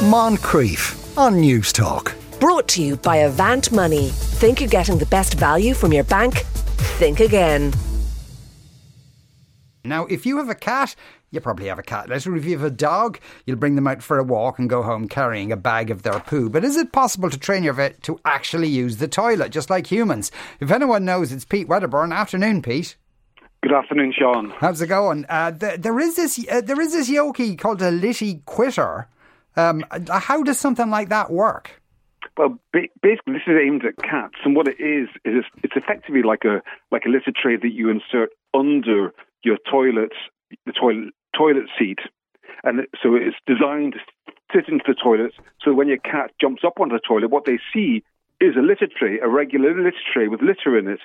Moncrieff on Newstalk. Brought to you by Avant Money. Think you're getting the best value from your bank? Think again. Now, if you have a cat, you probably have a cat litter. If you have a dog, you'll bring them out for a walk and go home carrying a bag of their poo. But is it possible to train your vet to actually use the toilet, just like humans? If anyone knows, it's Pete Wedderburn. Afternoon, Pete. Good afternoon, Sean. How's it going? Uh, th- there is this uh, there is this yoki called a Litter Kwitter. Um, how does something like that work? Well, basically, this is aimed at cats, and what it is is it's, effectively like a like a litter tray that you insert under your toilet, the toilet toilet seat, and so it's designed to sit into the toilet. So when your cat jumps up onto the toilet, what they see is a litter tray, a regular litter tray with litter in it.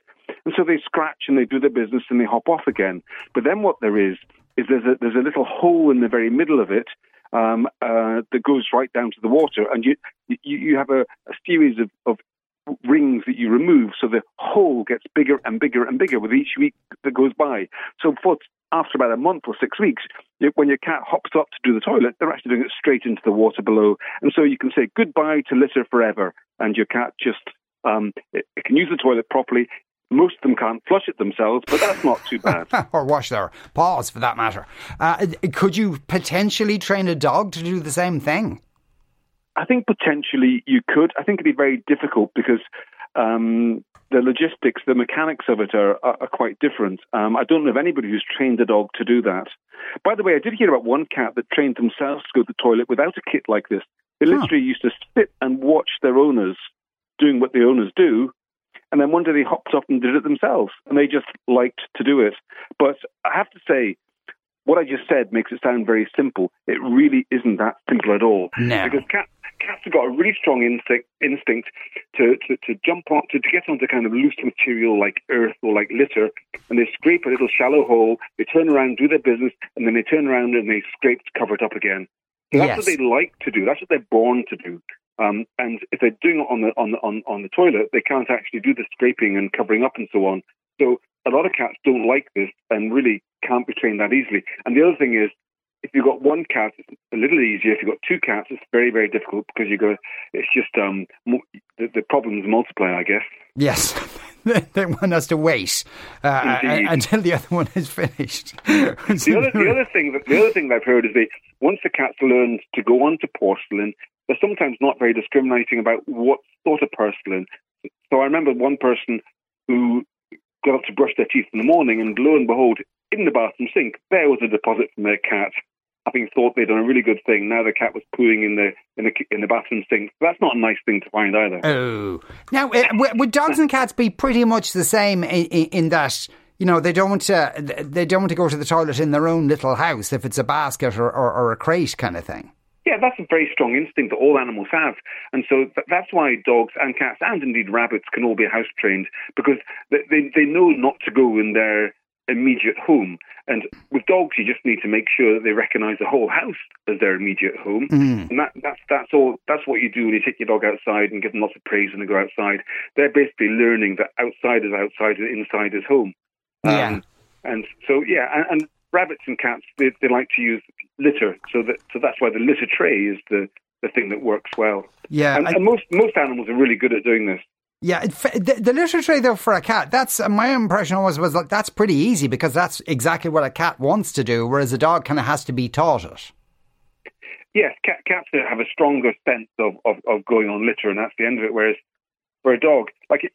And so they scratch and they do their business and they hop off again. But then what there is, is there's a, there's a little hole in the very middle of it um, uh, that goes right down to the water. And you, you, you have a, a series of, of rings that you remove, so the hole gets bigger and bigger and bigger with each week that goes by. So for, after about a month or six weeks, when your cat hops up to do the toilet, they're actually doing it straight into the water below. And so you can say goodbye to litter forever, and your cat just um, it, it can use the toilet properly. Most of them can't flush it themselves, but that's not too bad. or wash their paws, for that matter. Uh, could you potentially train a dog to do the same thing? I think potentially you could. I think it'd be very difficult because um, the logistics, the mechanics of it are, are, are quite different. Um, I don't know of anybody who's trained a dog to do that. By the way, I did hear about one cat that trained themselves to go to the toilet without a kit like this. They literally huh. used to sit and watch their owners doing what the owners do. And then one day they hopped up and did it themselves. And they just liked to do it. But I have to say, what I just said makes it sound very simple. It really isn't that simple at all. No. Because cats, cats have got a really strong instinct, instinct to, to, to jump on, to, to get onto kind of loose material like earth or like litter, and they scrape a little shallow hole, they turn around, do their business, and then they turn around and they scrape to cover it up again. So that's yes. what they like to do. That's what they're born to do. Um, and if they're doing it on the on the on, on the toilet, they can't actually do the scraping and covering up and so on. So a lot of cats don't like this and really can't be trained that easily. And the other thing is, if you've got one cat, it's a little easier. If you've got two cats, it's very, very difficult because you go. It's just um, the, the problems multiply, I guess. Yes, they want us to wait uh, until the other one is finished. the other, the other thing, that, the other thing that I've heard is that once the cats learn to go onto porcelain, they're sometimes not very discriminating about what sort of porcelain. So I remember one person who got up to brush their teeth in the morning, and lo and behold, in the bathroom sink, there was a deposit from their cat. Having thought they'd done a really good thing, now the cat was pooing in the in the in the bathroom sink. That's not a nice thing to find either. Oh, now uh, would dogs and cats be pretty much the same in, in that? you know they don't uh, they don't want to go to the toilet in their own little house if it's a basket or, or, or, a crate kind of thing. Yeah, that's a very strong instinct that all animals have. And so th- that's why dogs and cats and indeed rabbits can all be house trained because they, they, they know not to go in their immediate home. And with dogs, you just need to make sure that they recognise the whole house as their immediate home. Mm. And that, that's that's all. That's what you do when you take your dog outside and give them lots of praise when they go outside. They're basically learning that outside is outside and inside is home. Yeah. Um, and so yeah, and, and rabbits and cats they, they like to use litter, so that so that's why the litter tray is the the thing that works well. Yeah, and, I, and most most animals are really good at doing this. Yeah, the, the litter tray though for a cat, that's uh, my impression always was like that's pretty easy because that's exactly what a cat wants to do, whereas a dog kind of has to be taught it. Yes, cat, cats have a stronger sense of, of, of going on litter, and that's the end of it. Whereas for a dog, like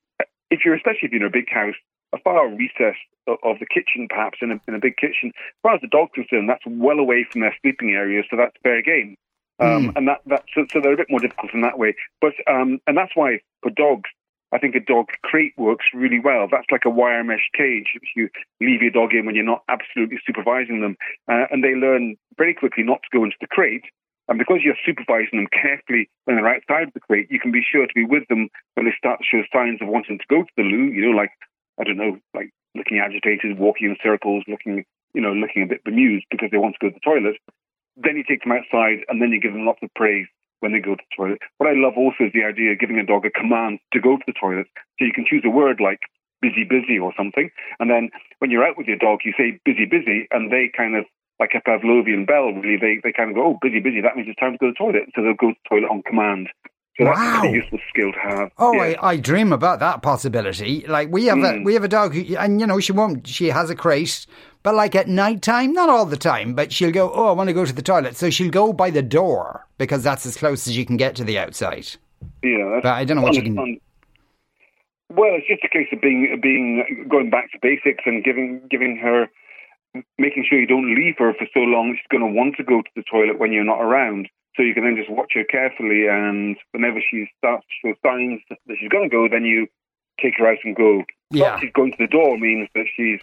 if you're especially if you're in a big house, a far recess of the kitchen, perhaps in a, in a big kitchen. As far as the dog's concerned, that's well away from their sleeping area, so that's fair game. Um, mm. And that, that so, so, they're a bit more difficult in that way. But um, and that's why for dogs, I think a dog crate works really well. That's like a wire mesh cage. If you leave your dog in when you're not absolutely supervising them, uh, and they learn very quickly not to go into the crate. And because you're supervising them carefully when they're outside the crate, you can be sure to be with them when they start to show signs of wanting to go to the loo. You know, like I don't know, like looking agitated, walking in circles, looking, you know, looking a bit bemused because they want to go to the toilet. Then you take them outside and then you give them lots of praise when they go to the toilet. What I love also is the idea of giving a dog a command to go to the toilet. So you can choose a word like busy, busy or something. And then when you're out with your dog, you say busy, busy, and they kind of like a Pavlovian bell, really. They they kind of go, oh, busy, busy. That means it's time to go to the toilet. So they'll go to the toilet on command. So that's Wow. a useful skill to have. Oh, yeah. I, I dream about that possibility. Like we have a hmm. we have a dog, who, and you know she won't. She has a crate, but like at night time, not all the time, but she'll go. Oh, I want to go to the toilet, so she'll go by the door because that's as close as you can get to the outside. yeah. But I don't know what you can- un- Well, it's just a case of being being going back to basics and giving giving her making sure you don't leave her for so long. She's going to want to go to the toilet when you're not around. So you can then just watch her carefully, and whenever she starts to show signs that she's going to go, then you take her out and go. Yeah. Not she's going to the door means that she's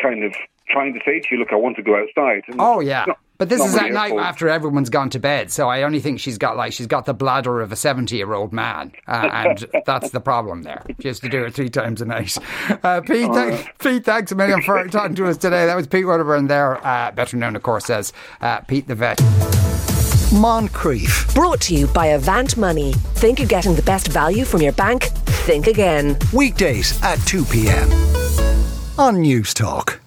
kind of trying to say to you, "Look, I want to go outside." And Oh yeah, not- but this is really at her night fault. after everyone's gone to bed. So I only think she's got like she's got the bladder of a seventy-year-old man, uh, and that's the problem there. She has to do it three times a night. Uh, Pete, th- Pete, thanks a million for talking to us today. That was Pete Wedderburn there, uh, better known, of course, as uh, Pete the Vet. Moncrieff. Brought to you by Avant Money. Think you're getting the best value from your bank? Think again. Weekdays at 2 p.m. on Newstalk.